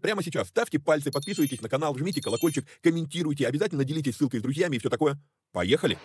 прямо сейчас. Ставьте пальцы, подписывайтесь на канал, жмите колокольчик, комментируйте, обязательно делитесь ссылкой с друзьями и все такое. Поехали!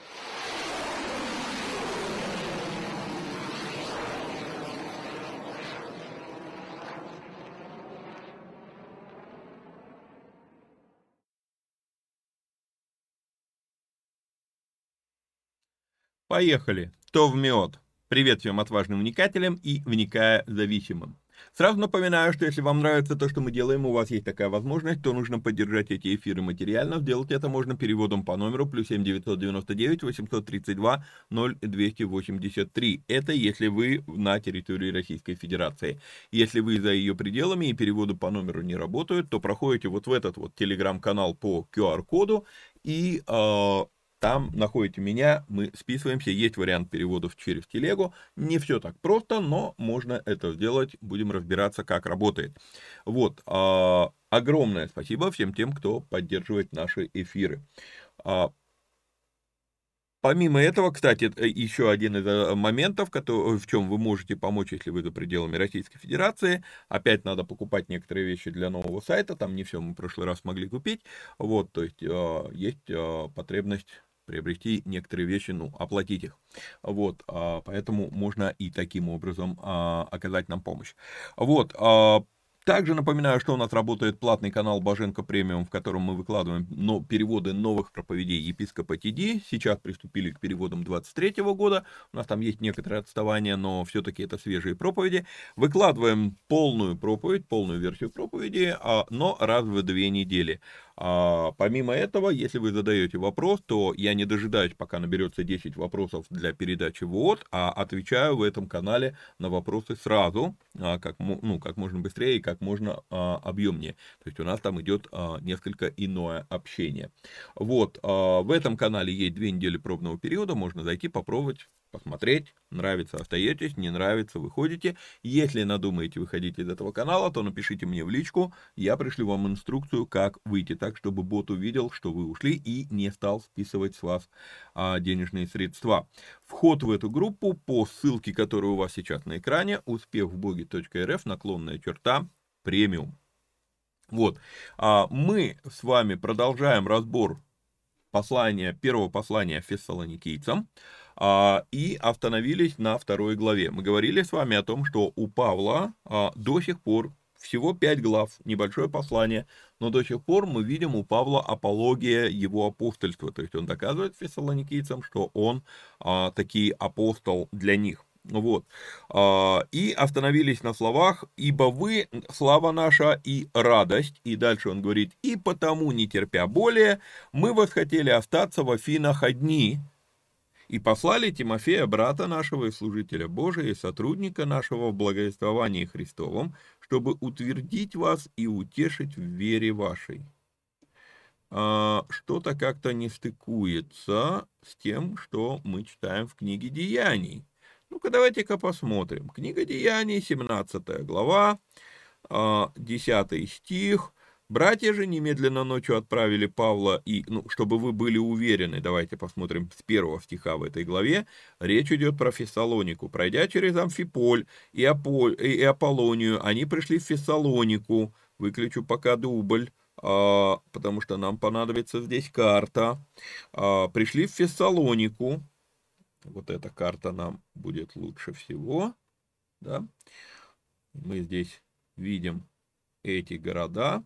Поехали. То в мед. Привет всем отважным вникателям и вникая зависимым. Сразу напоминаю, что если вам нравится то, что мы делаем, у вас есть такая возможность, то нужно поддержать эти эфиры материально. Сделать это можно переводом по номеру плюс 7 999 832 0283. Это если вы на территории Российской Федерации. Если вы за ее пределами и переводы по номеру не работают, то проходите вот в этот вот телеграм-канал по QR-коду и э, там находите меня, мы списываемся, есть вариант переводов через телегу. Не все так просто, но можно это сделать, будем разбираться, как работает. Вот, а, огромное спасибо всем тем, кто поддерживает наши эфиры. А, Помимо этого, кстати, э, еще один из э, моментов, в чем вы можете помочь, если вы за пределами Российской Федерации. Опять надо покупать некоторые вещи для нового сайта, там не все мы в прошлый раз могли купить. Вот, то есть а, есть потребность приобрести некоторые вещи, ну, оплатить их. Вот, а, поэтому можно и таким образом а, оказать нам помощь. Вот, а, также напоминаю, что у нас работает платный канал Боженко Премиум, в котором мы выкладываем но, переводы новых проповедей епископа ТД. Сейчас приступили к переводам 23 года. У нас там есть некоторое отставание, но все-таки это свежие проповеди. Выкладываем полную проповедь, полную версию проповеди, но раз в две недели. А, помимо этого, если вы задаете вопрос, то я не дожидаюсь, пока наберется 10 вопросов для передачи вот, а отвечаю в этом канале на вопросы сразу, а, как, ну, как можно быстрее и как можно а, объемнее. То есть у нас там идет несколько иное общение. Вот, в этом канале есть две недели пробного периода, можно зайти попробовать посмотреть, нравится, остаетесь, не нравится, выходите. Если надумаете выходить из этого канала, то напишите мне в личку, я пришлю вам инструкцию, как выйти, так, чтобы бот увидел, что вы ушли и не стал списывать с вас а, денежные средства. Вход в эту группу по ссылке, которая у вас сейчас на экране, успехвбоги.рф, наклонная черта, премиум. Вот, а мы с вами продолжаем разбор послания, первого послания фессалоникийцам. А, и остановились на второй главе. Мы говорили с вами о том, что у Павла а, до сих пор всего пять глав, небольшое послание, но до сих пор мы видим у Павла апология его апостольства, то есть он доказывает фессалоникийцам, что он а, таки апостол для них. Вот. И остановились на словах, ибо вы, слава наша и радость. И дальше он говорит, и потому, не терпя более, мы восхотели остаться в Афинах одни, и послали Тимофея, брата нашего и служителя Божия, и сотрудника нашего в благовествовании Христовом, чтобы утвердить вас и утешить в вере вашей. А, что-то как-то не стыкуется с тем, что мы читаем в книге Деяний. Ну-ка, давайте-ка посмотрим. Книга Деяний, 17 глава, 10 а, стих – Братья же немедленно ночью отправили Павла, и, ну, чтобы вы были уверены, давайте посмотрим с первого стиха в этой главе, речь идет про Фессалонику. Пройдя через Амфиполь и, Аполь, и Аполлонию, они пришли в Фессалонику, выключу пока дубль, а, потому что нам понадобится здесь карта. А, пришли в Фессалонику, вот эта карта нам будет лучше всего, да, мы здесь видим эти города,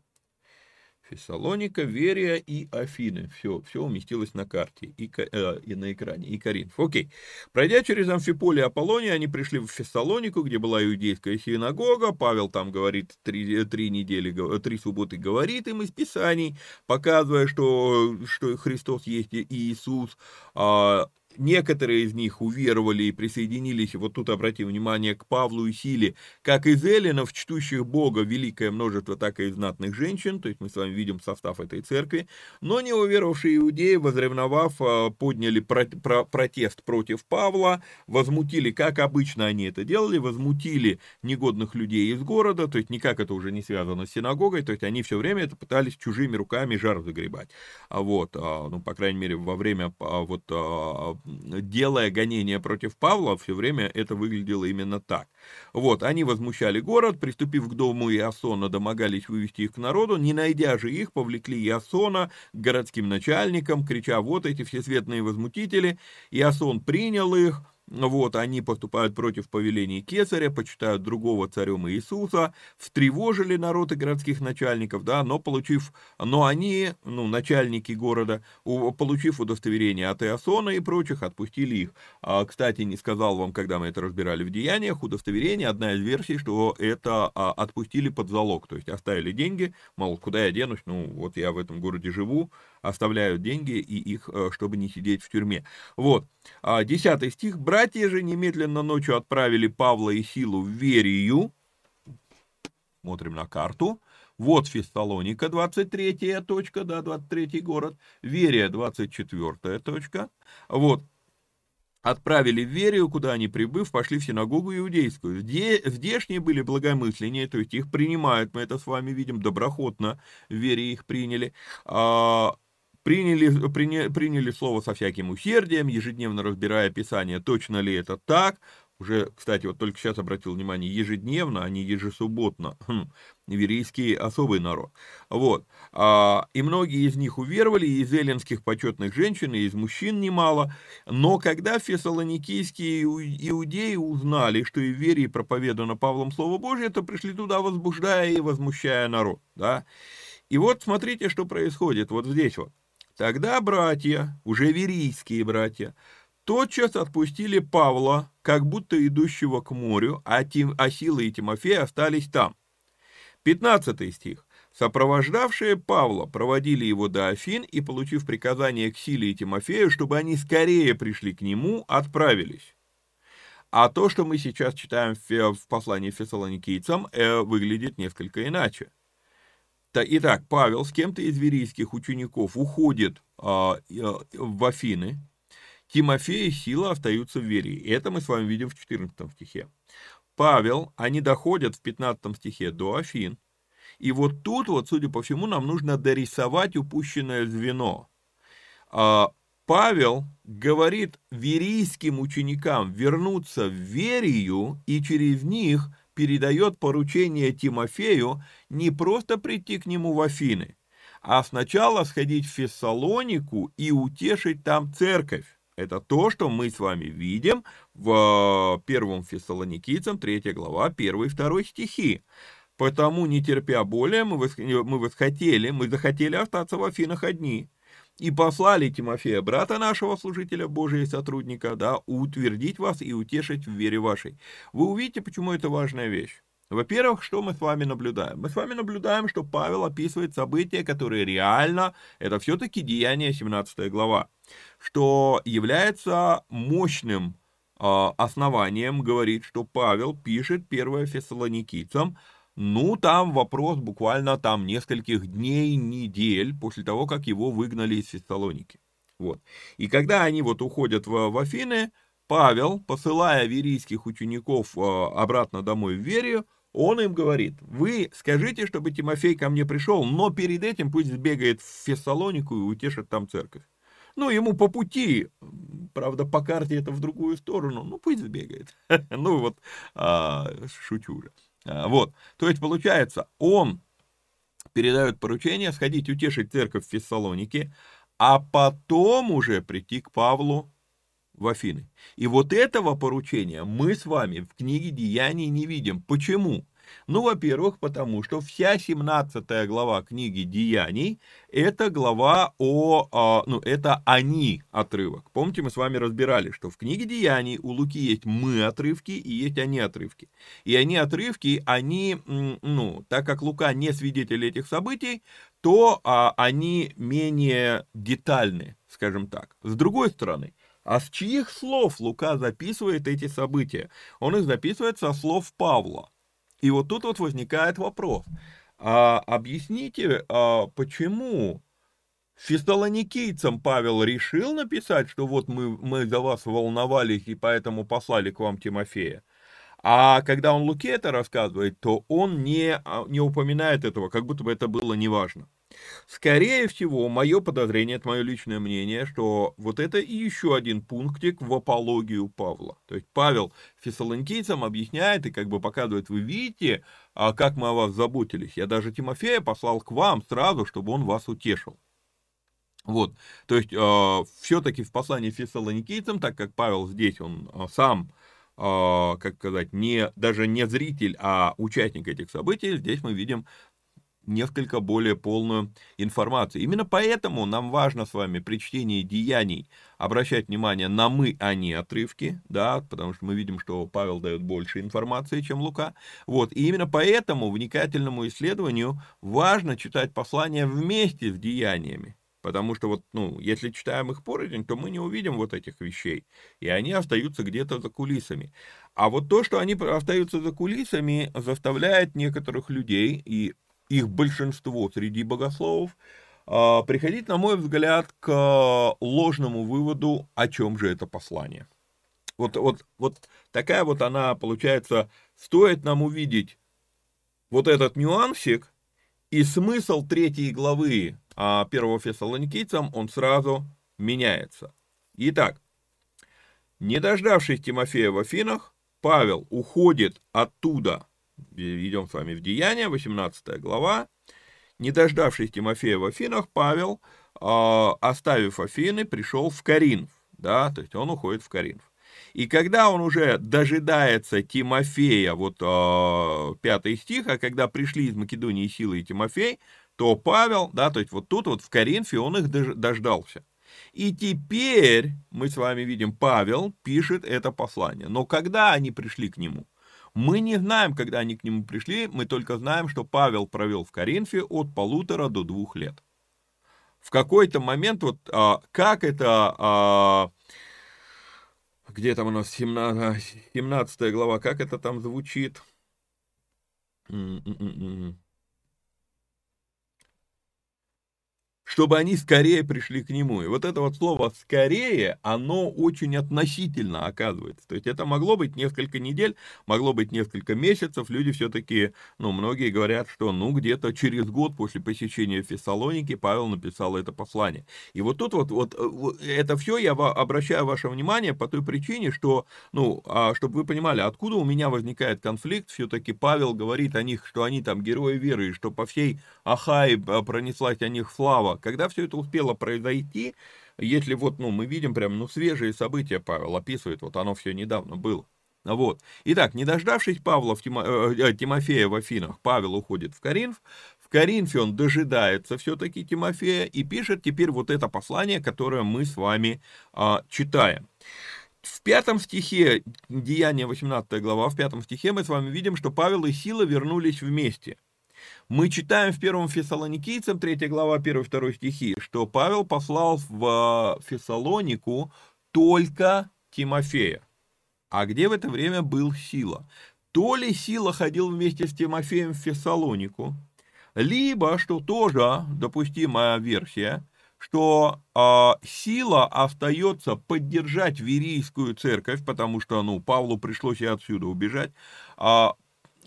Фессалоника, Верия и Афины. Все, все уместилось на карте и, э, и на экране, и Коринф. Окей. Пройдя через Амфиполи и Аполлония, они пришли в Фессалонику, где была иудейская синагога. Павел там говорит три, три недели, три субботы говорит им из Писаний, показывая, что, что Христос есть и Иисус. А, Некоторые из них уверовали и присоединились, вот тут обратим внимание, к Павлу и Силе, как из эллинов, чтущих Бога, великое множество, так и знатных женщин, то есть мы с вами видим состав этой церкви, но не уверовавшие иудеи, возревновав, а, подняли про про протест против Павла, возмутили, как обычно они это делали, возмутили негодных людей из города, то есть никак это уже не связано с синагогой, то есть они все время это пытались чужими руками жар загребать, а вот, а, ну, по крайней мере, во время вот делая гонение против Павла, все время это выглядело именно так. Вот, они возмущали город, приступив к дому Иосона, домогались вывести их к народу, не найдя же их, повлекли Иосона к городским начальникам, крича, вот эти всесветные возмутители, Иосон принял их, вот, они поступают против повелений Кесаря, почитают другого царем Иисуса, встревожили народ и городских начальников, да, но получив, но они, ну, начальники города, получив удостоверение от Иосона и прочих, отпустили их. А, кстати, не сказал вам, когда мы это разбирали в деяниях, удостоверение, одна из версий, что это а, отпустили под залог, то есть оставили деньги, мол, куда я денусь, ну, вот я в этом городе живу, оставляют деньги и их, э, чтобы не сидеть в тюрьме. Вот, а, десятый стих. «Братья же немедленно ночью отправили Павла и Силу в Верию». Смотрим на карту. Вот Фессалоника, 23 точка, да, 23 город. Верия, 24 точка. Вот, отправили в Верию, куда они, прибыв, пошли в синагогу иудейскую. Здешние были благомысленнее, то есть их принимают, мы это с вами видим, доброхотно в Вере их приняли. А, приняли, приня, приняли слово со всяким усердием, ежедневно разбирая Писание, точно ли это так. Уже, кстати, вот только сейчас обратил внимание, ежедневно, а не ежесубботно. Хм, верийский особый народ. Вот. А, и многие из них уверовали, и из эллинских почетных женщин, и из мужчин немало. Но когда фессалоникийские иудеи узнали, что и в Верии проповедано Павлом Слово Божье, то пришли туда, возбуждая и возмущая народ. Да? И вот смотрите, что происходит вот здесь вот. Тогда братья, уже верийские братья, тотчас отпустили Павла, как будто идущего к морю, а, Тим, а Сила и Тимофей остались там. 15 стих. Сопровождавшие Павла проводили его до Афин и, получив приказание к Силе и Тимофею, чтобы они скорее пришли к нему, отправились. А то, что мы сейчас читаем в послании фессалоникийцам, э, выглядит несколько иначе. Итак, Павел с кем-то из верийских учеников уходит а, в Афины. Тимофей и Сила остаются в вере. И это мы с вами видим в 14 стихе. Павел, они доходят в 15 стихе до Афин. И вот тут вот, судя по всему, нам нужно дорисовать упущенное звено. А, Павел говорит верийским ученикам вернуться в Верию и через них передает поручение Тимофею не просто прийти к нему в Афины, а сначала сходить в Фессалонику и утешить там церковь. Это то, что мы с вами видим в первом Фессалоникийцам, 3 глава, 1 и 2 стихи. Потому, не терпя более, мы, восх... мы восхотели, мы захотели остаться в Афинах одни. И послали Тимофея, брата нашего служителя Божия и сотрудника, да, утвердить вас и утешить в вере вашей. Вы увидите, почему это важная вещь. Во-первых, что мы с вами наблюдаем? Мы с вами наблюдаем, что Павел описывает события, которые реально, это все-таки Деяние 17 глава, что является мощным э, основанием, говорит, что Павел пишет 1 Фессалоникийцам, ну, там вопрос буквально там нескольких дней, недель после того, как его выгнали из Фессалоники. Вот. И когда они вот уходят в, в Афины, Павел, посылая верийских учеников э, обратно домой в Верию, он им говорит, вы скажите, чтобы Тимофей ко мне пришел, но перед этим пусть сбегает в Фессалонику и утешит там церковь. Ну, ему по пути, правда, по карте это в другую сторону, ну, пусть сбегает. Ну, вот, а, шучу же. А, вот, то есть, получается, он передает поручение сходить утешить церковь в Фессалонике, а потом уже прийти к Павлу в Афины. И вот этого поручения мы с вами в книге Деяний не видим. Почему? Ну, во-первых, потому что вся 17 глава книги Деяний – это глава о, а, ну, это они отрывок. Помните, мы с вами разбирали, что в книге Деяний у Луки есть мы отрывки и есть они отрывки. И они отрывки, они, ну, так как Лука не свидетель этих событий, то а, они менее детальны, скажем так. С другой стороны – а с чьих слов Лука записывает эти события? Он их записывает со слов Павла. И вот тут вот возникает вопрос. А, объясните, а, почему фессалоникийцам Павел решил написать, что вот мы, мы за вас волновались и поэтому послали к вам Тимофея? А когда он Луке это рассказывает, то он не, а, не упоминает этого, как будто бы это было неважно. Скорее всего, мое подозрение, это мое личное мнение, что вот это и еще один пунктик в апологию Павла. То есть Павел фессалоникийцам объясняет и как бы показывает, вы видите, а как мы о вас заботились. Я даже Тимофея послал к вам сразу, чтобы он вас утешил. Вот, то есть э, все-таки в послании фессалоникийцам, так как Павел здесь, он э, сам Uh, как сказать, не, даже не зритель, а участник этих событий, здесь мы видим несколько более полную информацию. Именно поэтому нам важно с вами при чтении деяний обращать внимание на мы, а не отрывки, да, потому что мы видим, что Павел дает больше информации, чем Лука. Вот, и именно поэтому вникательному исследованию важно читать послания вместе с деяниями. Потому что вот, ну, если читаем их порознь, то мы не увидим вот этих вещей. И они остаются где-то за кулисами. А вот то, что они остаются за кулисами, заставляет некоторых людей, и их большинство среди богословов, а, приходить, на мой взгляд, к ложному выводу, о чем же это послание. Вот, вот, вот такая вот она, получается, стоит нам увидеть вот этот нюансик, и смысл третьей главы а, первого Фессалоникийцам, он сразу меняется. Итак, не дождавшись Тимофея в Афинах, Павел уходит оттуда идем с вами в Деяния, 18 глава. Не дождавшись Тимофея в Афинах, Павел, а, оставив Афины, пришел в Каринф, да, то есть он уходит в Каринф. И когда он уже дожидается Тимофея, вот э, пятый стих, а когда пришли из Македонии силы и Тимофей, то Павел, да, то есть вот тут вот в Коринфе он их дождался. И теперь мы с вами видим, Павел пишет это послание. Но когда они пришли к нему? Мы не знаем, когда они к нему пришли, мы только знаем, что Павел провел в Коринфе от полутора до двух лет. В какой-то момент, вот а, как это, а, где там у нас 17, 17 глава, как это там звучит? Чтобы они скорее пришли к нему. И вот это вот слово «скорее», оно очень относительно оказывается. То есть это могло быть несколько недель, могло быть несколько месяцев. Люди все-таки, ну, многие говорят, что, ну, где-то через год после посещения Фессалоники Павел написал это послание. И вот тут вот, вот, вот это все я обращаю ваше внимание по той причине, что, ну, а, чтобы вы понимали, откуда у меня возникает конфликт, все-таки Павел говорит о них, что они там герои веры, и что по всей Ахае пронеслась о них слава, когда все это успело произойти, если вот, ну, мы видим прям, ну, свежие события Павел описывает, вот оно все недавно было. Вот. Итак, не дождавшись Павла в Тимо, э, Тимофея в Афинах, Павел уходит в Коринф. В Коринфе он дожидается все-таки Тимофея и пишет теперь вот это послание, которое мы с вами э, читаем. В пятом стихе, Деяния 18 глава, в пятом стихе мы с вами видим, что Павел и Сила вернулись вместе. Мы читаем в первом Фессалоникийцам, 3 глава, 1-2 стихи, что Павел послал в Фессалонику только Тимофея. А где в это время был Сила? То ли Сила ходил вместе с Тимофеем в Фессалонику, либо, что тоже допустимая версия, что э, сила остается поддержать верийскую церковь, потому что, ну, Павлу пришлось и отсюда убежать, а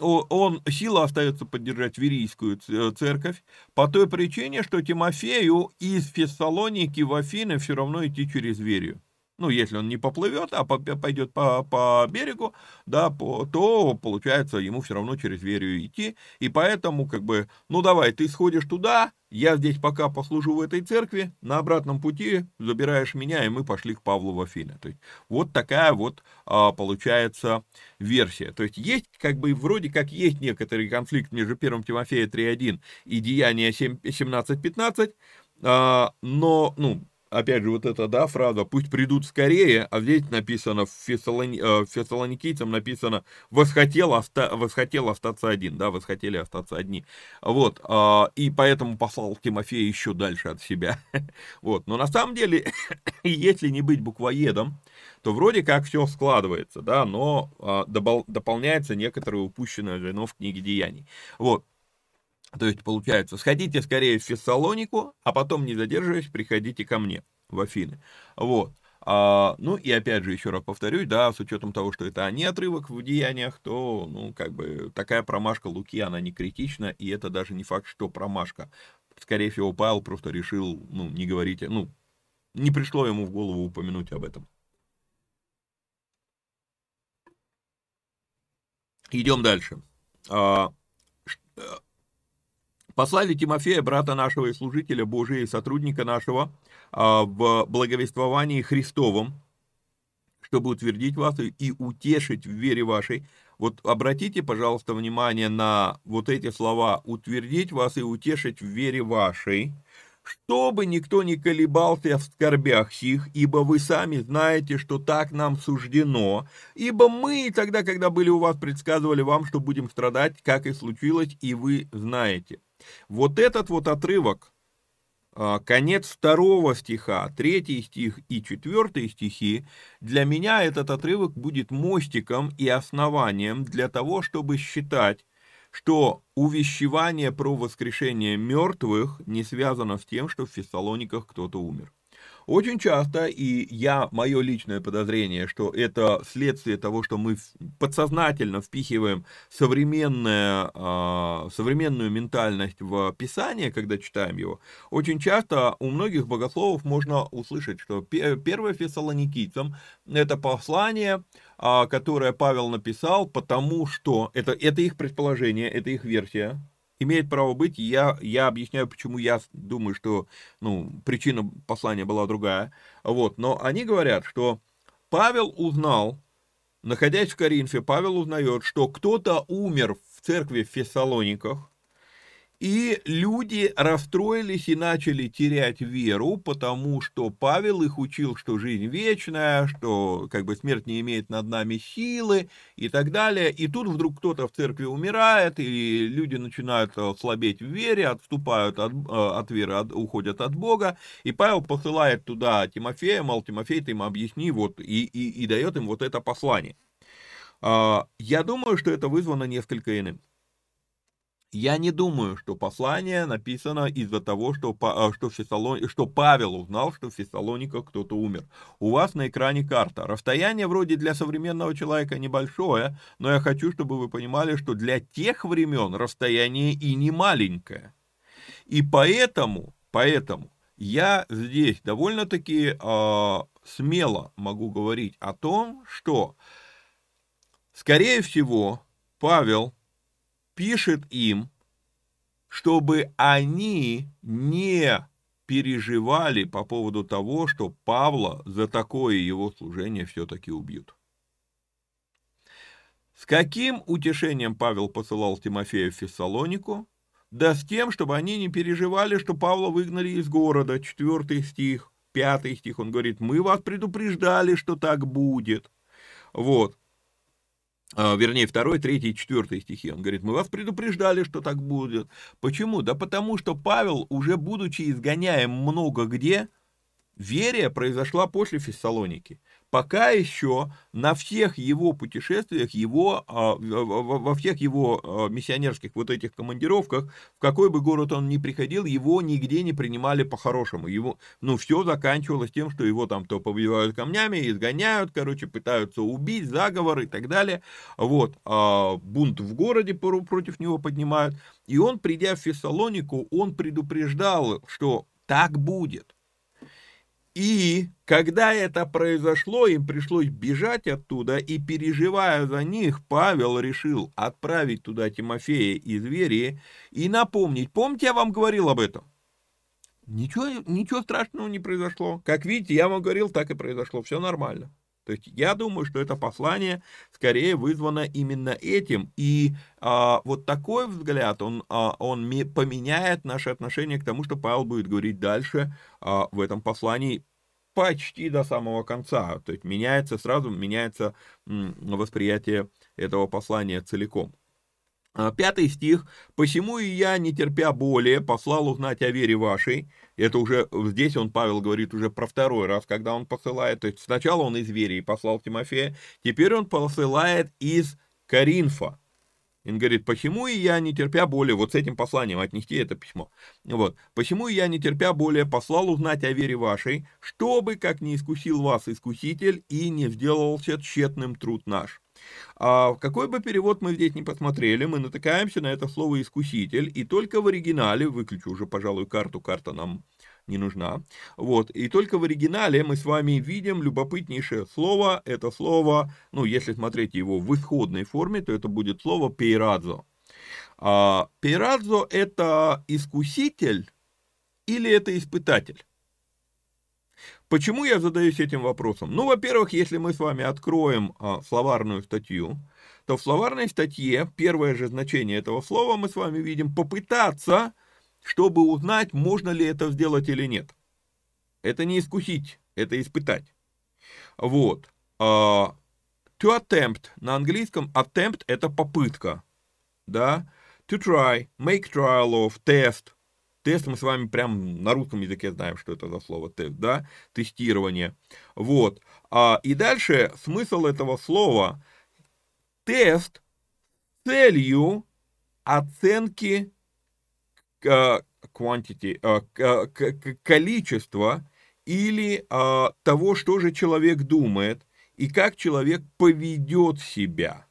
он, сила остается поддержать Верийскую э, церковь по той причине, что Тимофею из Фессалоники в Афины все равно идти через Верию ну, если он не поплывет, а пойдет по, по берегу, да, по, то, получается, ему все равно через Верию идти, и поэтому, как бы, ну, давай, ты сходишь туда, я здесь пока послужу в этой церкви, на обратном пути забираешь меня, и мы пошли к Павлу в Афины. То есть, вот такая вот, а, получается, версия. То есть, есть, как бы, вроде как есть некоторый конфликт между 1 Тимофея 3.1 и Деяния 17.15, а, но, ну, опять же, вот эта, да, фраза, пусть придут скорее, а здесь написано, в, Фессалони, э, Фессалоникийцам написано, восхотел, оста, восхотел остаться один, да, восхотели остаться одни. Вот, э, и поэтому послал Тимофея еще дальше от себя. вот, но на самом деле, если не быть буквоедом, то вроде как все складывается, да, но э, добол, дополняется некоторое упущенное звено в книге Деяний. Вот, то есть, получается, сходите скорее в Фессалонику, а потом, не задерживаясь, приходите ко мне в Афины. Вот. А, ну и опять же, еще раз повторюсь, да, с учетом того, что это не отрывок в деяниях, то, ну, как бы, такая промашка Луки, она не критична, и это даже не факт, что промашка. Скорее всего, Павел просто решил, ну, не говорить, ну, не пришло ему в голову упомянуть об этом. Идем дальше. А, послали Тимофея, брата нашего и служителя Божия, и сотрудника нашего, а, в благовествовании Христовом, чтобы утвердить вас и утешить в вере вашей. Вот обратите, пожалуйста, внимание на вот эти слова «утвердить вас и утешить в вере вашей», чтобы никто не колебался в скорбях сих, ибо вы сами знаете, что так нам суждено, ибо мы тогда, когда были у вас, предсказывали вам, что будем страдать, как и случилось, и вы знаете. Вот этот вот отрывок, а, конец второго стиха, третий стих и четвертый стихи, для меня этот отрывок будет мостиком и основанием для того, чтобы считать, что увещевание про воскрешение мертвых не связано с тем, что в Фессалониках кто-то умер. Очень часто, и я, мое личное подозрение, что это следствие того, что мы подсознательно впихиваем современное, а, современную ментальность в Писание, когда читаем его, очень часто у многих богословов можно услышать, что первое фессалоникийцам это послание, а, которое Павел написал, потому что, это, это их предположение, это их версия, имеет право быть. Я, я объясняю, почему я думаю, что ну, причина послания была другая. Вот. Но они говорят, что Павел узнал, находясь в Коринфе, Павел узнает, что кто-то умер в церкви в Фессалониках, и люди расстроились и начали терять веру, потому что Павел их учил, что жизнь вечная, что как бы смерть не имеет над нами силы и так далее. И тут вдруг кто-то в церкви умирает, и люди начинают э, слабеть в вере, отступают от, э, от веры, от, уходят от Бога. И Павел посылает туда Тимофея, мол, Тимофей, ты им объясни, вот, и, и, и дает им вот это послание. А, я думаю, что это вызвано несколько иным. Я не думаю, что послание написано из-за того, что, а, что, в Фессалон... что Павел узнал, что в Фессалониках кто-то умер. У вас на экране карта. Расстояние вроде для современного человека небольшое, но я хочу, чтобы вы понимали, что для тех времен расстояние и не маленькое. И поэтому, поэтому я здесь довольно-таки э, смело могу говорить о том, что, скорее всего, Павел пишет им, чтобы они не переживали по поводу того, что Павла за такое его служение все-таки убьют. С каким утешением Павел посылал Тимофея в Фессалонику? Да с тем, чтобы они не переживали, что Павла выгнали из города. Четвертый стих, пятый стих, он говорит, мы вас предупреждали, что так будет. Вот. А, вернее, второй, третий, четвертый стихи. Он говорит, мы вас предупреждали, что так будет. Почему? Да потому что Павел, уже будучи изгоняем много где, Верия произошла после Фессалоники. Пока еще на всех его путешествиях, его, а, во всех его а, миссионерских вот этих командировках, в какой бы город он ни приходил, его нигде не принимали по-хорошему. Его, ну, все заканчивалось тем, что его там то побивают камнями, изгоняют, короче, пытаются убить, заговор и так далее. Вот, а бунт в городе против него поднимают. И он, придя в Фессалонику, он предупреждал, что так будет. И когда это произошло, им пришлось бежать оттуда, и переживая за них, Павел решил отправить туда Тимофея из Верии и напомнить. Помните, я вам говорил об этом? Ничего, ничего страшного не произошло. Как видите, я вам говорил, так и произошло. Все нормально. То есть я думаю, что это послание скорее вызвано именно этим. И а, вот такой взгляд, он, а, он поменяет наше отношение к тому, что Павел будет говорить дальше а, в этом послании почти до самого конца. То есть меняется сразу, меняется восприятие этого послания целиком. А, пятый стих. «Посему и я, не терпя более, послал узнать о вере вашей». Это уже, здесь он, Павел, говорит уже про второй раз, когда он посылает. То есть сначала он из Верии послал Тимофея, теперь он посылает из Каринфа. Он говорит, почему и я, не терпя более, вот с этим посланием отнести это письмо. Вот, почему и я, не терпя более, послал узнать о вере вашей, чтобы, как не искусил вас искуситель, и не сделался тщетным труд наш. А какой бы перевод мы здесь не посмотрели, мы натыкаемся на это слово «искуситель», и только в оригинале, выключу уже, пожалуй, карту, карта нам не нужна. Вот, и только в оригинале мы с вами видим любопытнейшее слово, это слово, ну, если смотреть его в исходной форме, то это будет слово «пейрадзо». А, пейрадзо – это искуситель или это испытатель? Почему я задаюсь этим вопросом? Ну, во-первых, если мы с вами откроем а, словарную статью, то в словарной статье первое же значение этого слова мы с вами видим «попытаться», чтобы узнать, можно ли это сделать или нет. Это не искусить, это испытать. Вот. Uh, to attempt на английском attempt это попытка, да. To try, make trial of, test. Тест мы с вами прям на русском языке знаем, что это за слово тест, да, тестирование. Вот. А, и дальше смысл этого слова тест целью оценки quantity, количество или а, того, что же человек думает и как человек поведет себя.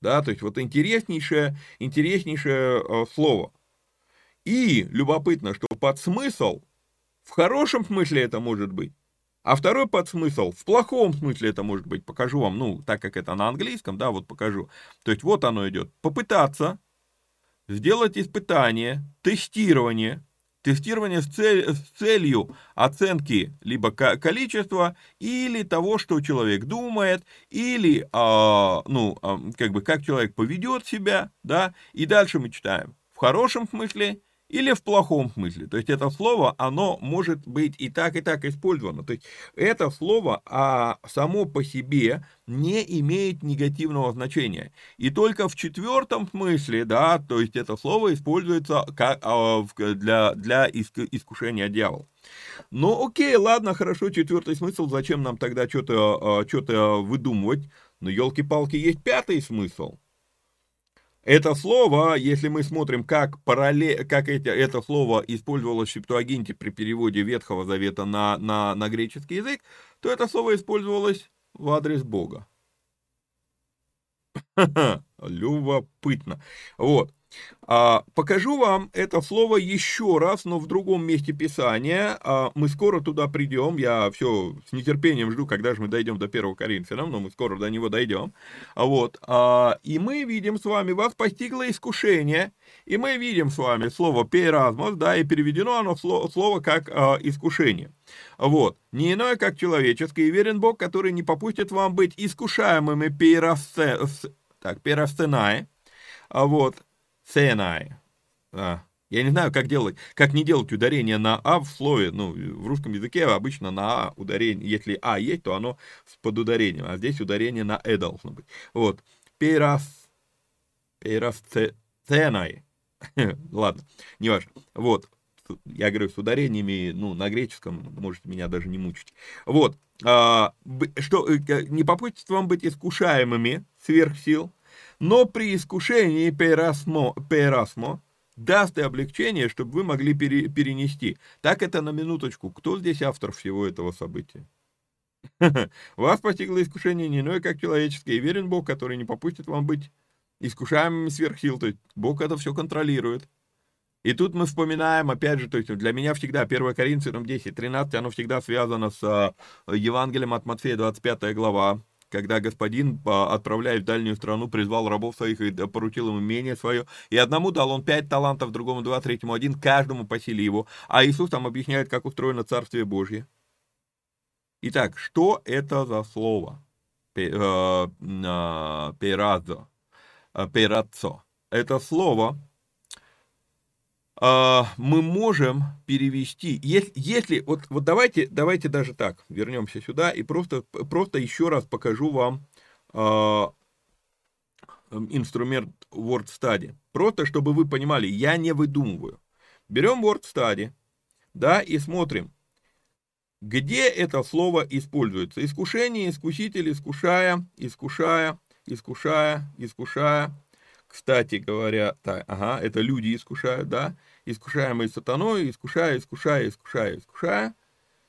Да, то есть вот интереснейшее, интереснейшее а, слово. И любопытно, что подсмысл в хорошем смысле это может быть, а второй подсмысл в плохом смысле это может быть. Покажу вам, ну, так как это на английском, да, вот покажу. То есть вот оно идет. Попытаться сделать испытание, тестирование, тестирование с, цель, с целью оценки либо количества или того, что человек думает, или, а, ну, а, как бы, как человек поведет себя, да, и дальше мы читаем в хорошем смысле или в плохом смысле. То есть это слово, оно может быть и так, и так использовано. То есть это слово а, само по себе не имеет негативного значения. И только в четвертом смысле, да, то есть это слово используется как, а, для, для искушения дьявола. Ну окей, ладно, хорошо, четвертый смысл, зачем нам тогда что-то а, что выдумывать? Ну елки-палки, есть пятый смысл – Это слово, если мы смотрим, как, параллель, как эти, это слово использовалось в Септуагинте при переводе Ветхого Завета на, на, на греческий язык, то это слово использовалось в адрес Бога. Любопытно. Вот. А, покажу вам это слово еще раз, но в другом месте Писания. А, мы скоро туда придем. Я все с нетерпением жду, когда же мы дойдем до 1 Коринфянам, но мы скоро до него дойдем. А, вот. А, и мы видим с вами, вас постигло искушение, и мы видим с вами слово «пейразмос», да, и переведено оно слово, слово как а, «искушение». Вот. Не иное, как человеческое, и верен Бог, который не попустит вам быть искушаемыми пейрасце, так, пейрасценай, а вот, Сенай. А, я не знаю, как делать, как не делать ударение на А в слове, ну, в русском языке обычно на А ударение, если А есть, то оно под ударением, а здесь ударение на Э должно быть. Вот, перас, перас ценай. Ладно, не важно. Вот, я говорю с ударениями, ну, на греческом, можете меня даже не мучить. Вот, а, что, э, не попустит вам быть искушаемыми сверх сил, но при искушении перасмо, перасмо даст и облегчение, чтобы вы могли пере, перенести. Так это на минуточку. Кто здесь автор всего этого события? Вас постигло искушение не иное, как человеческое, и верен Бог, который не попустит вам быть искушаемыми сверх сил. То есть Бог это все контролирует. И тут мы вспоминаем, опять же, то есть для меня всегда 1 Коринфянам 10, 13, оно всегда связано с э, Евангелием от Матфея, 25 глава, когда господин, отправляясь в дальнюю страну, призвал рабов своих и поручил им имение свое, и одному дал он пять талантов, другому два, третьему один, каждому по силе его. А Иисус там объясняет, как устроено Царствие Божье. Итак, что это за слово? Перазо. Э, Перацо. Это слово а, мы можем перевести, если, если вот, вот давайте, давайте даже так, вернемся сюда и просто, просто еще раз покажу вам э, инструмент Word Study. Просто, чтобы вы понимали, я не выдумываю. Берем Word Study, да, и смотрим, где это слово используется. Искушение, искуситель, искушая, искушая, искушая, искушая. Кстати говоря, так, ага, это люди искушают, да искушаемый сатаной, искушая, искушая, искушая, искушая,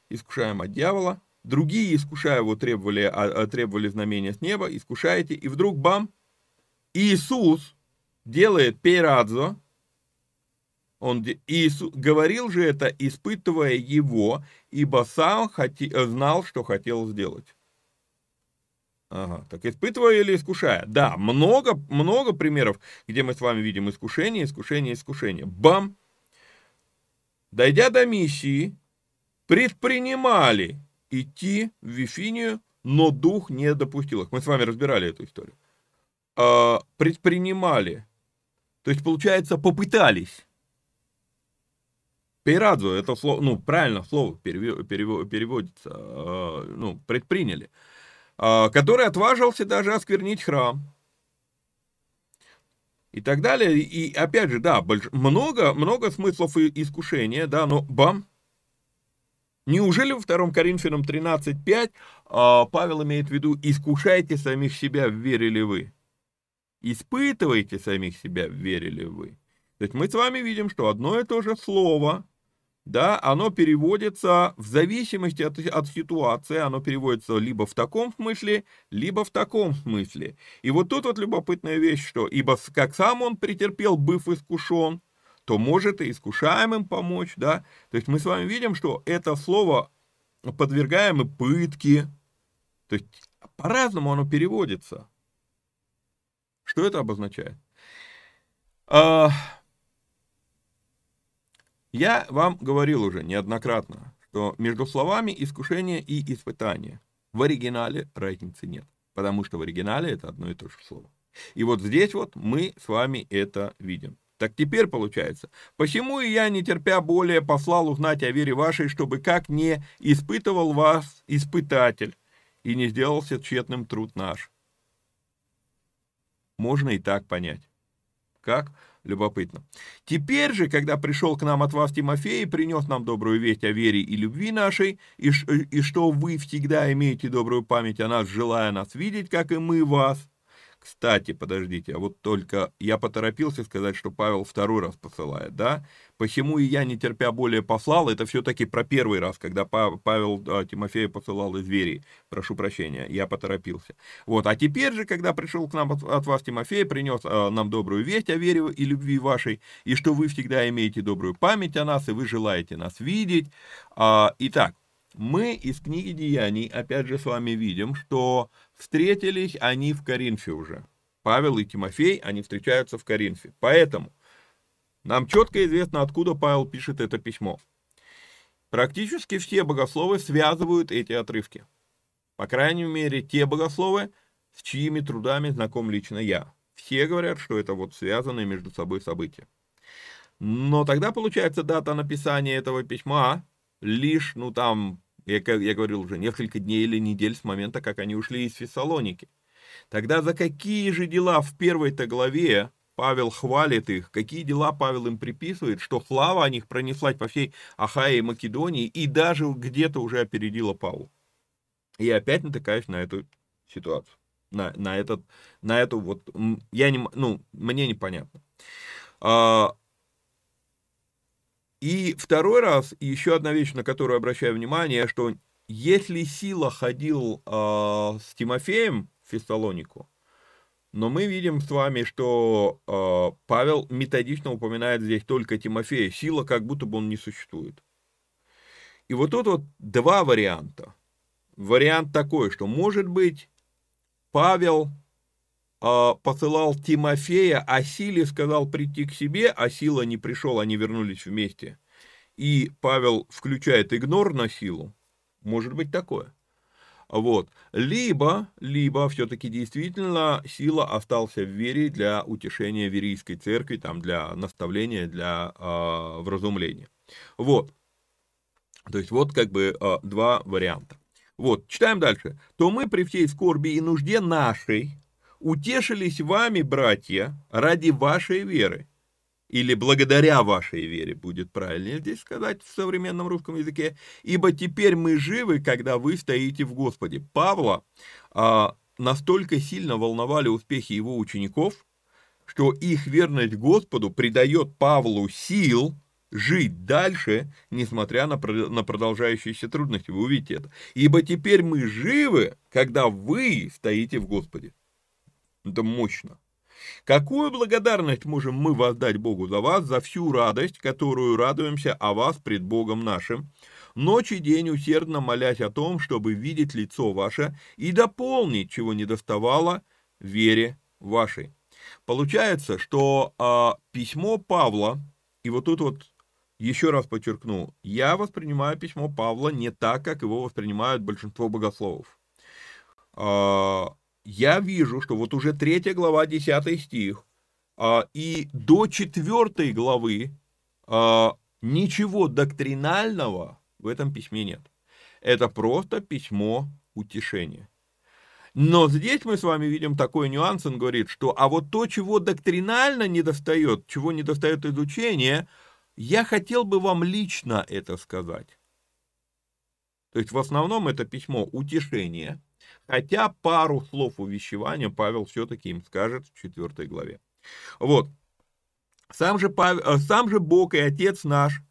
искушаем от дьявола. Другие, искушая его, требовали, а, а, требовали знамения с неба, искушаете, и вдруг бам, Иисус делает пейрадзо, он Иисус, говорил же это, испытывая его, ибо сам хоти, знал, что хотел сделать. Ага, так испытывая или искушая? Да, много, много примеров, где мы с вами видим искушение, искушение, искушение. Бам! дойдя до миссии, предпринимали идти в Вифинию, но дух не допустил их. Мы с вами разбирали эту историю. А, предпринимали, то есть, получается, попытались. Пейрадзу, это слово, ну, правильно слово переводится, а, ну, предприняли, который отважился даже осквернить храм и так далее. И опять же, да, много, много смыслов искушения, да, но бам, Неужели во 2 Коринфянам 13.5 а, Павел имеет в виду «искушайте самих себя, верили вы». Испытывайте самих себя, верили вы. То есть мы с вами видим, что одно и то же слово да, оно переводится в зависимости от, от ситуации, оно переводится либо в таком смысле, либо в таком смысле. И вот тут вот любопытная вещь, что ибо как сам он претерпел, быв искушен, то может и искушаемым помочь, да. То есть мы с вами видим, что это слово подвергаемы пытки, то есть по-разному оно переводится. Что это обозначает? А, я вам говорил уже неоднократно, что между словами искушение и испытание в оригинале разницы нет, потому что в оригинале это одно и то же слово. И вот здесь вот мы с вами это видим. Так теперь получается, почему и я, не терпя более, послал узнать о вере вашей, чтобы как не испытывал вас испытатель, и не сделался тщетным труд наш. Можно и так понять. Как? Любопытно. Теперь же, когда пришел к нам от вас Тимофей принес нам добрую весть о вере и любви нашей, и, и что вы всегда имеете добрую память о нас, желая нас видеть, как и мы вас, Кстати, подождите, а вот только я поторопился сказать, что Павел второй раз посылает, да? Почему и я, не терпя более, послал, это все-таки про первый раз, когда Павел а, Тимофея посылал из Верии. Прошу прощения, я поторопился. Вот, а теперь же, когда пришел к нам от, от вас Тимофей, принес а, нам добрую весть о вере и любви вашей, и что вы всегда имеете добрую память о нас, и вы желаете нас видеть. А, итак, мы из книги Деяний, опять же, с вами видим, что встретились они в Коринфе уже. Павел и Тимофей, они встречаются в Коринфе. Поэтому нам четко известно, откуда Павел пишет это письмо. Практически все богословы связывают эти отрывки. По крайней мере, те богословы, с чьими трудами знаком лично я. Все говорят, что это вот связанные между собой события. Но тогда получается дата написания этого письма лишь, ну там, я, я говорил уже, несколько дней или недель с момента, как они ушли из Фессалоники. Тогда за какие же дела в первой-то главе Павел хвалит их, какие дела Павел им приписывает, что слава о них пронеслась по всей Ахае и Македонии и даже где-то уже опередила Павлу. И опять натыкаюсь на эту ситуацию, на, на, этот, на эту вот, я не, ну, мне непонятно. А, и второй раз, еще одна вещь, на которую обращаю внимание, что если Сила ходил э, с Тимофеем в Фессалонику, но мы видим с вами, что э, Павел методично упоминает здесь только Тимофея. Сила как будто бы он не существует. И вот тут вот два варианта. Вариант такой, что может быть Павел посылал Тимофея, а Силе сказал прийти к себе, а Сила не пришел, они вернулись вместе. И Павел включает игнор на силу. Может быть такое. Вот. Либо, либо все-таки действительно сила остался в вере для утешения верийской церкви, там, для наставления, для э, вразумления. Вот. То есть вот как бы э, два варианта. Вот, читаем дальше. «То мы при всей скорби и нужде нашей, утешились вами, братья, ради вашей веры. Или благодаря вашей вере будет правильнее здесь сказать в современном русском языке. Ибо теперь мы живы, когда вы стоите в Господе. Павла а, настолько сильно волновали успехи его учеников, что их верность Господу придает Павлу сил жить дальше, несмотря на, на продолжающиеся трудности. Вы увидите это. Ибо теперь мы живы, когда вы стоите в Господе. Это мощно. Какую благодарность можем мы воздать Богу за вас, за всю радость, которую радуемся о вас пред Богом нашим, ночь и день усердно молясь о том, чтобы видеть лицо ваше и дополнить, чего не доставало, вере вашей. Получается, что а, письмо Павла, и вот тут вот еще раз подчеркну, я воспринимаю письмо Павла не так, как его воспринимают большинство богословов. А, я вижу, что вот уже третья глава, 10 стих, а, и до четвертой главы а, ничего доктринального в этом письме нет. Это просто письмо утешения. Но здесь мы с вами видим такой нюанс, он говорит, что а вот то, чего доктринально не достает, чего не достает изучения, я хотел бы вам лично это сказать. То есть в основном это письмо утешения, Хотя пару слов увещевания Павел все-таки им скажет в 4 главе. Вот. Сам же, Павел, э, сам же Бог и Отец наш,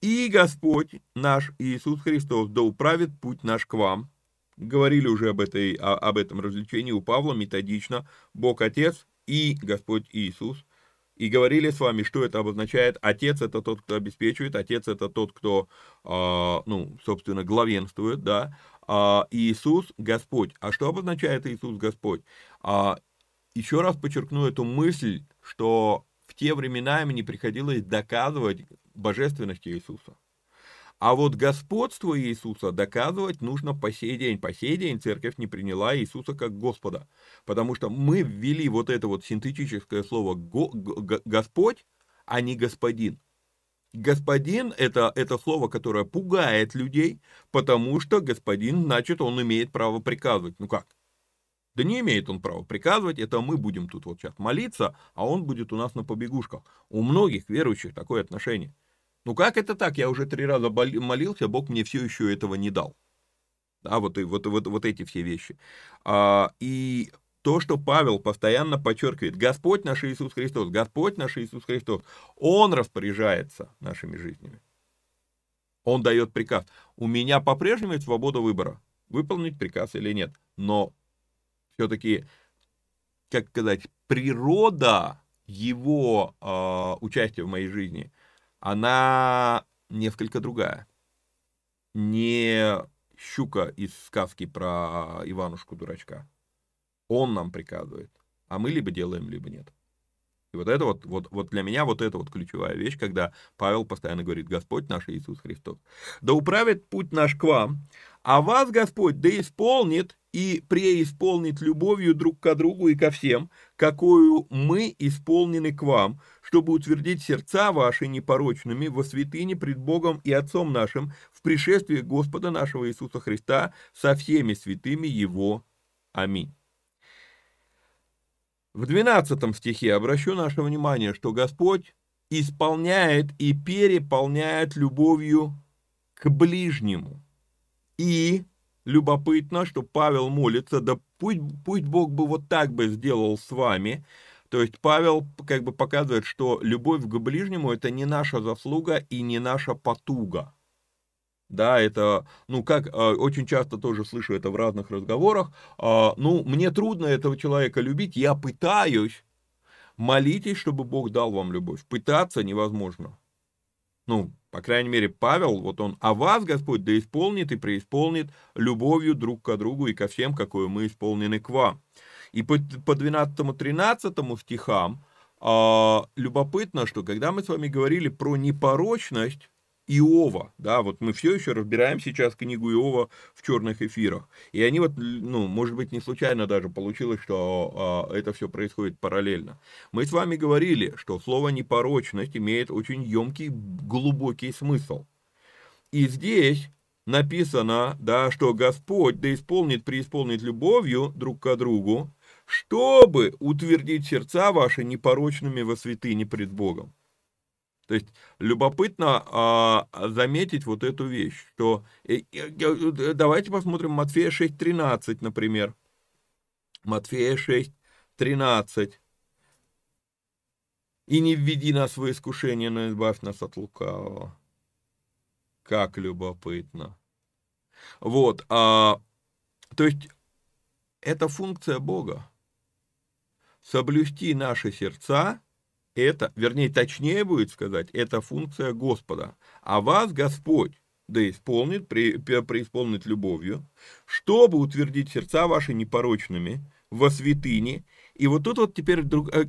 и Господь наш Иисус Христос, да управит путь наш к вам. Говорили уже об, этой, об этом развлечении у Павла методично. Бог Отец и Господь Иисус. И говорили с вами, что это обозначает. Отец это тот, кто обеспечивает, Отец это тот, кто, э, ну, собственно, главенствует, да Иисус Господь. А что обозначает Иисус Господь? А, еще раз подчеркну эту мысль, что в те времена им не приходилось доказывать божественность Иисуса. А вот господство Иисуса доказывать нужно по сей день. По сей день церковь не приняла Иисуса как Господа, потому что мы ввели вот это вот синтетическое слово «Господь», а не «Господин». Господин это, это слово, которое пугает людей, потому что господин, значит, он имеет право приказывать. Ну как? Да не имеет он права приказывать, это мы будем тут вот сейчас молиться, а он будет у нас на побегушках. У многих верующих такое отношение. Ну как это так? Я уже три раза молился, Бог мне все еще этого не дал. Да, вот, и, вот, вот, вот эти все вещи. А, и то, что Павел постоянно подчеркивает. Господь наш Иисус Христос, Господь наш Иисус Христос, Он распоряжается нашими жизнями. Он дает приказ. У меня по-прежнему есть свобода выбора, выполнить приказ или нет. Но все-таки, как сказать, природа его э, участия в моей жизни, она несколько другая. Не щука из сказки про Иванушку-дурачка. Он нам приказывает, а мы либо делаем, либо нет. И вот это вот, вот, вот для меня вот это вот ключевая вещь, когда Павел постоянно говорит, Господь наш Иисус Христос. Да управит путь наш к вам, а вас Господь да исполнит и преисполнит любовью друг к другу и ко всем, какую мы исполнены к вам, чтобы утвердить сердца ваши непорочными во святыне пред Богом и Отцом нашим в пришествии Господа нашего Иисуса Христа со всеми святыми Его. Аминь. В 12 стихе обращу наше внимание, что Господь исполняет и переполняет любовью к ближнему. И любопытно, что Павел молится, да пусть, пусть Бог бы вот так бы сделал с вами. То есть Павел как бы показывает, что любовь к ближнему это не наша заслуга и не наша потуга. Да, это, ну, как э, очень часто тоже слышу это в разных разговорах, э, ну, мне трудно этого человека любить, я пытаюсь, молитесь, чтобы Бог дал вам любовь. Пытаться невозможно. Ну, по крайней мере, Павел, вот он, а вас Господь да исполнит и преисполнит любовью друг к другу и ко всем, какое мы исполнены к вам. И по, по 12-13 стихам э, любопытно, что когда мы с вами говорили про непорочность, Иова, да, вот мы все еще разбираем сейчас книгу Иова в черных эфирах, и они вот, ну, может быть, не случайно даже получилось, что э, это все происходит параллельно. Мы с вами говорили, что слово непорочность имеет очень емкий, глубокий смысл. И здесь написано, да, что Господь да исполнит, преисполнит любовью друг к другу, чтобы утвердить сердца ваши непорочными во святыне пред Богом. То есть любопытно а, заметить вот эту вещь, что э, э, давайте посмотрим Матфея 6.13, например. Матфея 6.13. И не введи нас в искушение, но избавь нас от лукавого. Как любопытно. Вот, а, то есть это функция Бога. Соблюсти наши сердца это, вернее, точнее будет сказать, это функция Господа. А вас Господь да исполнит, при, преисполнит любовью, чтобы утвердить сердца ваши непорочными во святыне. И вот тут вот теперь друг, э,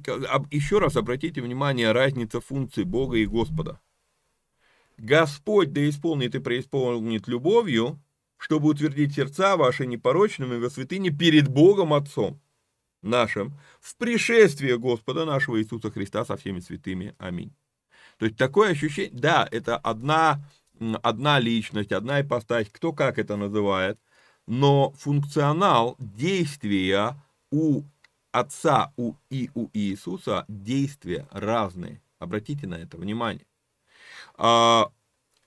еще раз обратите внимание, разница функций Бога и Господа. Господь да исполнит и преисполнит любовью, чтобы утвердить сердца ваши непорочными во святыне перед Богом Отцом нашим в пришествие Господа нашего Иисуса Христа со всеми святыми. Аминь. То есть такое ощущение, да, это одна, одна личность, одна ипостась, кто как это называет, но функционал действия у Отца у, и у Иисуса действия разные. Обратите на это внимание. А,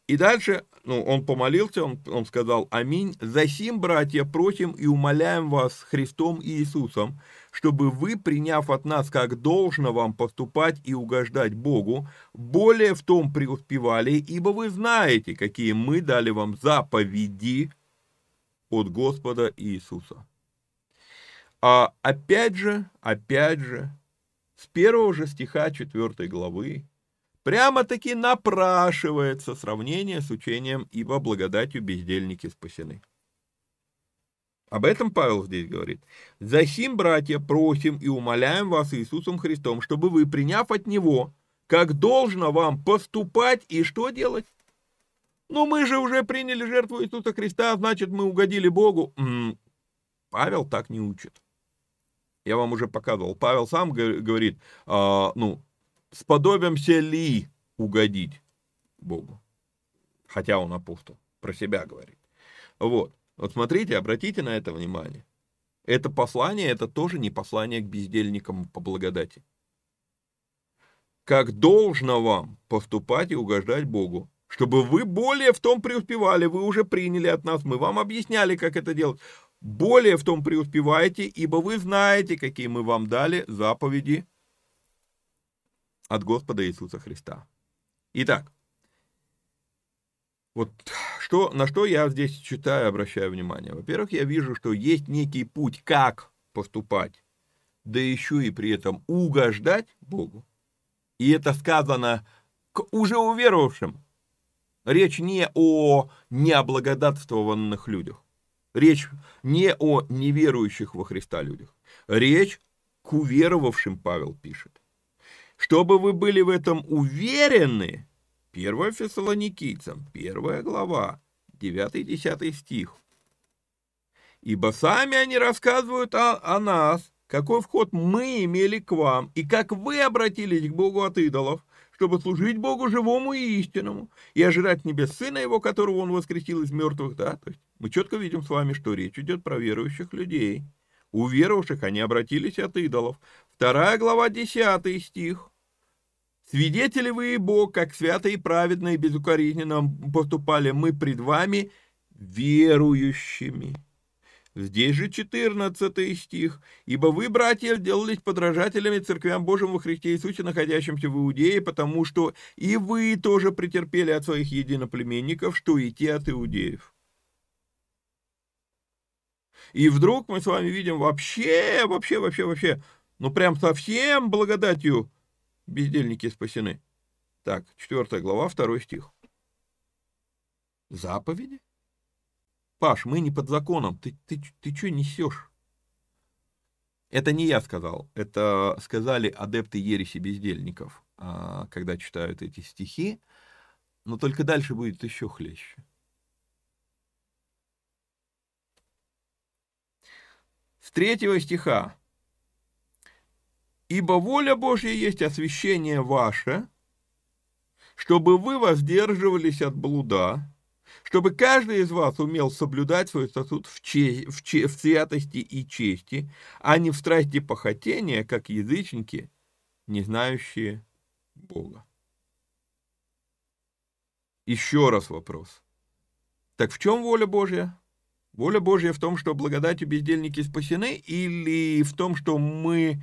и дальше, ну, он помолился, он, он сказал, аминь. Засим, братья, просим и умоляем вас Христом и Иисусом, чтобы вы, приняв от нас, как должно вам поступать и угождать Богу, более в том преуспевали, ибо вы знаете, какие мы дали вам заповеди от Господа Иисуса. А опять же, опять же, с первого же стиха 4 главы прямо-таки напрашивается сравнение с учением «Ибо благодатью бездельники спасены». Об этом Павел здесь говорит. «Захим, братья, просим и умоляем вас Иисусом Христом, чтобы вы, приняв от Него, как должно вам поступать и что делать? Ну, мы же уже приняли жертву Иисуса Христа, значит, мы угодили Богу. М -м, Павел так не учит. Я вам уже показывал. Павел сам говорит, э, ну, сподобимся ли угодить Богу? Хотя он апостол, про себя говорит. Вот. Вот смотрите, обратите на это внимание. Это послание, это тоже не послание к бездельникам по благодати. Как должно вам поступать и угождать Богу, чтобы вы более в том преуспевали, вы уже приняли от нас, мы вам объясняли, как это делать. более в том преуспевайте, ибо вы знаете, какие мы вам дали заповеди от Господа Иисуса Христа. Итак, вот что, на что я здесь читаю, обращаю внимание. Во-первых, я вижу, что есть некий путь, как поступать, да еще и при этом угождать Богу. И это сказано к уже уверовавшим. Речь не о необлагодатствованных людях. Речь не о неверующих во Христа людях. Речь к уверовавшим, Павел пишет. Чтобы вы были в этом уверены, 1 Фессалоникийцам, 1 глава, 9-10 стих. «Ибо сами они рассказывают о, о нас, какой вход мы имели к вам, и как вы обратились к Богу от идолов, чтобы служить Богу живому и истинному, и ожирать небес Сына Его, которого Он воскресил из мертвых». Да? То есть мы четко видим с вами, что речь идет про верующих людей. У верующих они обратились от идолов. Вторая глава, 10 стих. Свидетели вы и Бог, как свято и праведно и безукоризненно поступали мы пред вами верующими. Здесь же 14 стих. «Ибо вы, братья, сделались подражателями церквям Божьим во Христе Иисусе, находящимся в Иудее, потому что и вы тоже претерпели от своих единоплеменников, что и те от иудеев». И вдруг мы с вами видим вообще, вообще, вообще, вообще, ну прям совсем благодатью бездельники спасены. Так, 4 глава, 2 стих. Заповеди? Паш, мы не под законом, ты, ты, ты что несешь? Это не я сказал, это сказали адепты ереси бездельников, а, когда читают эти стихи, но только дальше будет еще хлеще. С третьего стиха Ибо воля Божья есть освящение ваше, чтобы вы воздерживались от блуда, чтобы каждый из вас умел соблюдать свой статут в, че, в, че, в святости и чести, а не в страсти похотения, как язычники, не знающие Бога. Еще раз вопрос. Так в чем воля Божья? Воля Божья в том, что благодатью бездельники спасены, или в том, что мы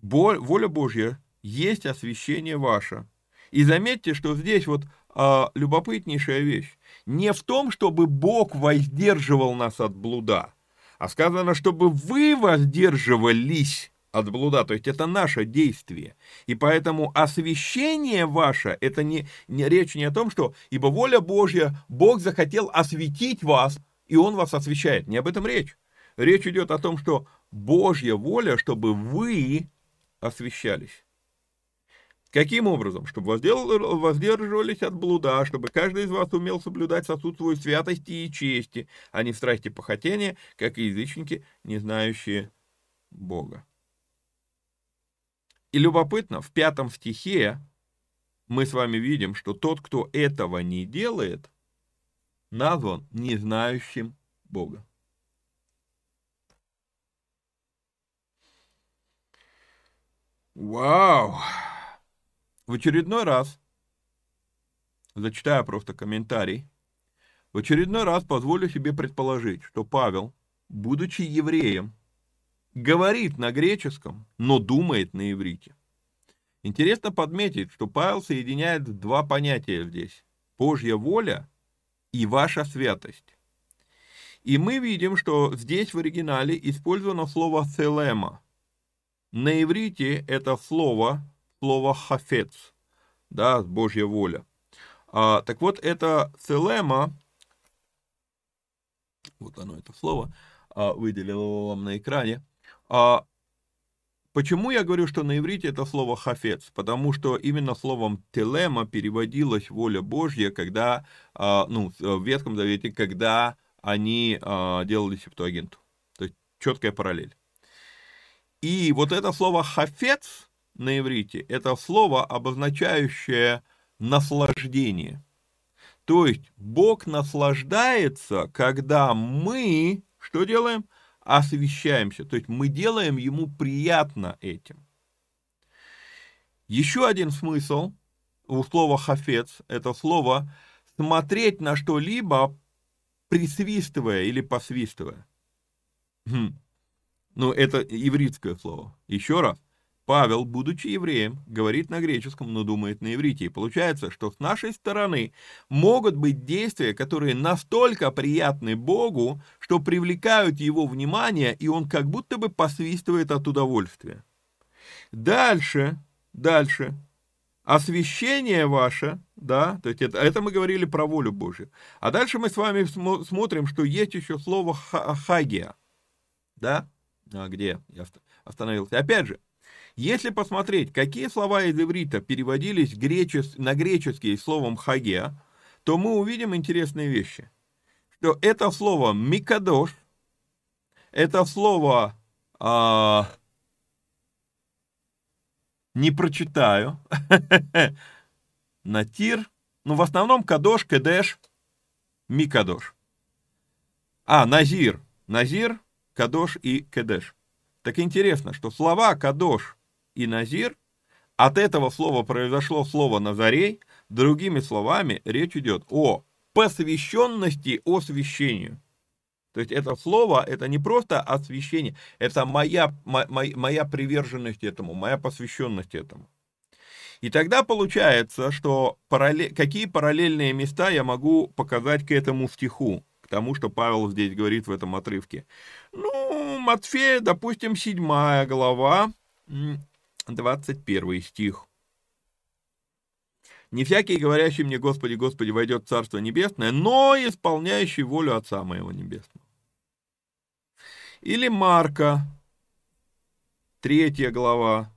воля Божья есть освящение ваше. И заметьте, что здесь вот а, любопытнейшая вещь. Не в том, чтобы Бог воздерживал нас от блуда, а сказано, чтобы вы воздерживались от блуда, то есть это наше действие. И поэтому освящение ваше, это не, не речь не о том, что ибо воля Божья, Бог захотел осветить вас, и Он вас освящает. Не об этом речь. Речь идет о том, что Божья воля, чтобы вы освящались. Каким образом? Чтобы воздерживались от блуда, чтобы каждый из вас умел соблюдать сосуд свой святости и чести, а не в страсти похотения, как и язычники, не знающие Бога. И любопытно, в пятом стихе мы с вами видим, что тот, кто этого не делает, назван не знающим Бога. Вау! В очередной раз, зачитаю просто комментарий, в очередной раз позволю себе предположить, что Павел, будучи евреем, говорит на греческом, но думает на иврите. Интересно подметить, что Павел соединяет два понятия здесь. Божья воля и ваша святость. И мы видим, что здесь в оригинале использовано слово «селема», на иврите это слово, слово хафец, да, Божья воля. А, так вот, это целема, вот оно, это слово, а, выделил вам на экране. А, почему я говорю, что на иврите это слово хафец? Потому что именно словом телема переводилась воля Божья, когда, а, ну, в Ветхом Завете, когда они а, делали септуагенту. То есть четкая параллель. И вот это слово «хафец» на иврите, это слово, обозначающее наслаждение. То есть Бог наслаждается, когда мы, что делаем? Освещаемся. То есть мы делаем Ему приятно этим. Еще один смысл у слова «хафец» – это слово «смотреть на что-либо, присвистывая или посвистывая». Хм. Ну, это ивритское слово. Еще раз. Павел, будучи евреем, говорит на греческом, но думает на иврите. И получается, что с нашей стороны могут быть действия, которые настолько приятны Богу, что привлекают его внимание, и он как будто бы посвистывает от удовольствия. Дальше, дальше. Освящение ваше, да, то есть это, это мы говорили про волю Божью. А дальше мы с вами смотрим, что есть еще слово хагия, да, а где я остановился. Опять же, если посмотреть, какие слова из иврита переводились гречес... на греческий словом хагия, то мы увидим интересные вещи. Что это слово микадош, это слово а, не прочитаю, натир, ну в основном кадош, кедеш, микадош. А, назир, назир, кадош и кедеш. Так интересно, что слова кадош и Назир, от этого слова произошло слово Назарей, другими словами речь идет о посвященности освящению. То есть это слово, это не просто освящение, это моя, моя, моя приверженность этому, моя посвященность этому. И тогда получается, что параллель, какие параллельные места я могу показать к этому стиху, к тому, что Павел здесь говорит в этом отрывке. Ну, Матфея, допустим, 7 глава, 21 стих. «Не всякий, говорящий мне, Господи, Господи, войдет в Царство Небесное, но исполняющий волю Отца Моего Небесного». Или Марка, 3 глава,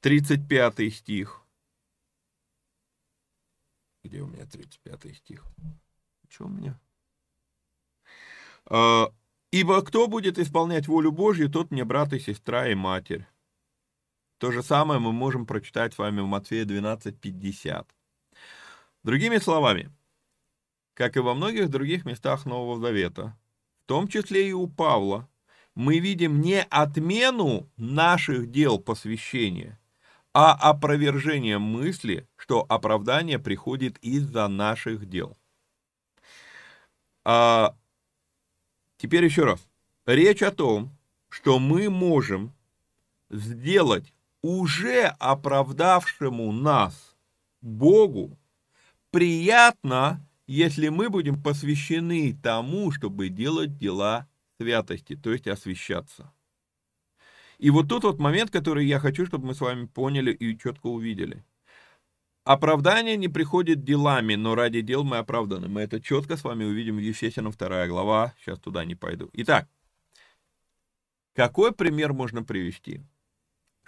35 стих. Где у меня 35 стих? Что у меня? А, «Ибо кто будет исполнять волю Божью, тот мне брат и сестра и матерь». То же самое мы можем прочитать с вами в Матфея 12:50. Другими словами, как и во многих других местах Нового Завета, в том числе и у Павла, мы видим не отмену наших дел посвящения, а опровержение мысли, что оправдание приходит из-за наших дел. А теперь еще раз. Речь о том, что мы можем сделать уже оправдавшему нас Богу приятно, если мы будем посвящены тому, чтобы делать дела святости, то есть освящаться. И вот тут вот момент, который я хочу, чтобы мы с вами поняли и четко увидели. Оправдание не приходит делами, но ради дел мы оправданы. Мы это четко с вами увидим в Ефесянам 2 глава. Сейчас туда не пойду. Итак, какой пример можно привести?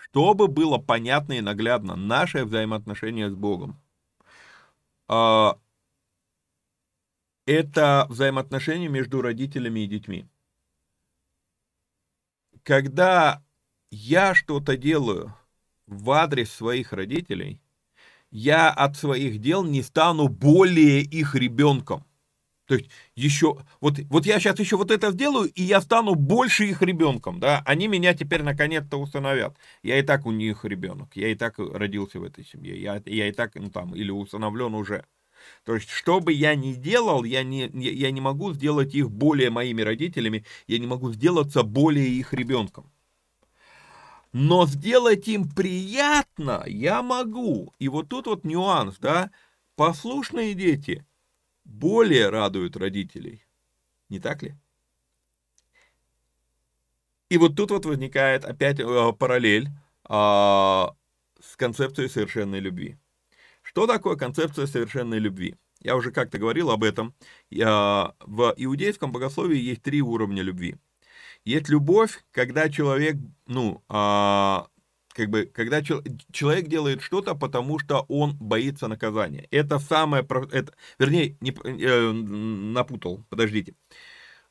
Чтобы было понятно и наглядно наше взаимоотношение с Богом. А, это взаимоотношения между родителями и детьми. Когда я что-то делаю в адрес своих родителей, я от своих дел не стану более их ребенком. То есть еще, вот, вот я сейчас еще вот это сделаю, и я стану больше их ребенком, да, они меня теперь наконец-то установят. Я и так у них ребенок, я и так родился в этой семье, я, я и так, ну там, или усыновлен уже. То есть, что бы я ни делал, я не, я не могу сделать их более моими родителями, я не могу сделаться более их ребенком. Но сделать им приятно я могу. И вот тут вот нюанс, да, послушные дети – более радуют родителей. Не так ли? И вот тут вот возникает опять э, параллель э, с концепцией совершенной любви. Что такое концепция совершенной любви? Я уже как-то говорил об этом. Я, в иудейском богословии есть три уровня любви. Есть любовь, когда человек, ну, а, как бы, когда человек делает что-то, потому что он боится наказания. Это самое, это, вернее, не, э, напутал, подождите.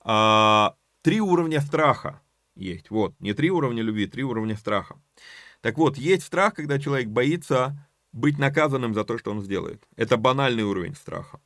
А, три уровня страха есть, вот, не три уровня любви, три уровня страха. Так вот, есть страх, когда человек боится быть наказанным за то, что он сделает. Это банальный уровень страха.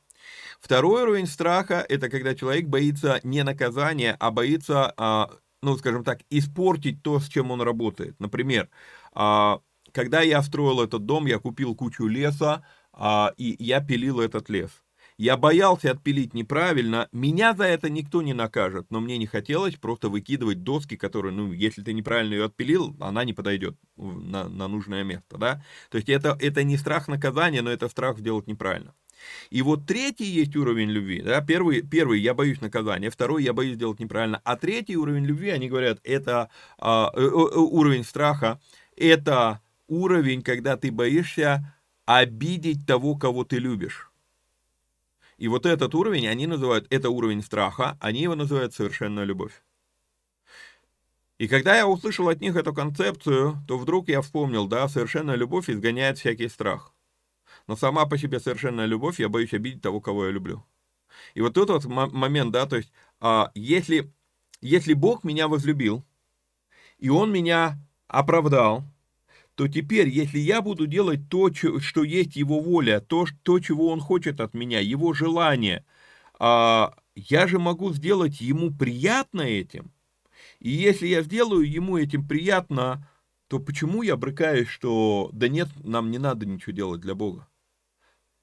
Второй уровень страха – это когда человек боится не наказания, а боится, а, ну, скажем так, испортить то, с чем он работает. Например, когда я строил этот дом, я купил кучу леса, а, и я пилил этот лес. я боялся отпилить неправильно, меня за это никто не накажет, но мне не хотелось просто выкидывать доски, которые, ну, если ты неправильно ее отпилил, она не подойдет на, на нужное место, да. То есть это, это не страх наказания, но это страх сделать неправильно. И вот третий есть уровень любви. Да? Первый, первый, я боюсь наказания, второй, я боюсь сделать неправильно. А третий уровень любви, они говорят, это а, э, э, уровень страха, это уровень, когда ты боишься обидеть того, кого ты любишь. И вот этот уровень, они называют, это уровень страха, они его называют совершенная любовь. И когда я услышал от них эту концепцию, то вдруг я вспомнил, да, совершенная любовь изгоняет всякий страх. Но сама по себе совершенная любовь, я боюсь обидеть того, кого я люблю. И вот тут вот момент, да, то есть, а, если, если Бог меня возлюбил, и Он меня оправдал, то теперь, если я буду делать то, что есть его воля, то, то чего он хочет от меня, его желание, а, я же могу сделать ему приятно этим. И если я сделаю ему этим приятно, то почему я брыкаюсь, что да нет, нам не надо ничего делать для Бога?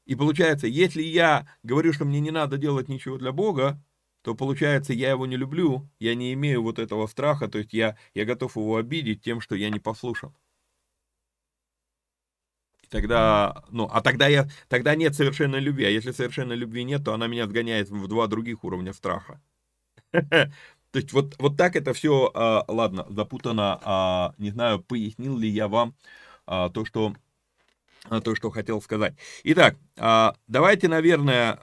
И получается, если я говорю, что мне не надо делать ничего для Бога, то получается, я его не люблю, я не имею вот этого страха, то есть я, я готов его обидеть тем, что я не послушан тогда, ну, а тогда я, тогда нет совершенной любви, а если совершенной любви нет, то она меня сгоняет в два других уровня страха. То есть вот, вот так это все, а, ладно, запутано, а, не знаю, пояснил ли я вам а, то, что то, что хотел сказать. Итак, давайте, наверное,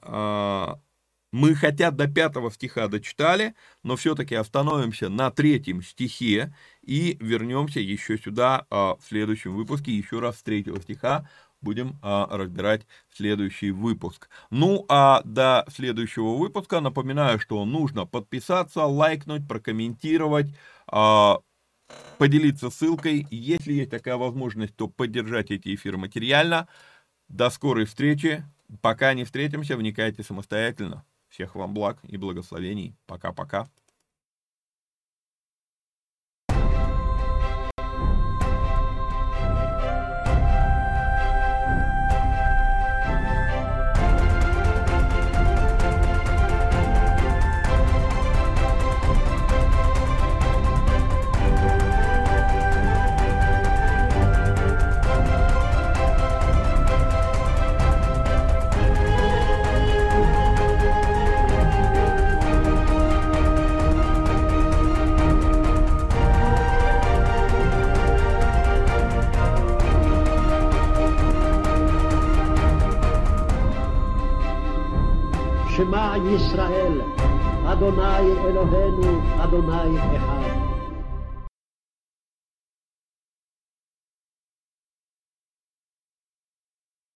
мы хотя до пятого стиха дочитали, но все-таки остановимся на третьем стихе и вернемся еще сюда а, в следующем выпуске. Еще раз с третьего стиха будем а, разбирать следующий выпуск. Ну а до следующего выпуска напоминаю, что нужно подписаться, лайкнуть, прокомментировать, а, поделиться ссылкой. Если есть такая возможность, то поддержать эти эфиры материально. До скорой встречи. Пока не встретимся, вникайте самостоятельно. Всех вам благ и благословений. Пока-пока. Adonai Echad.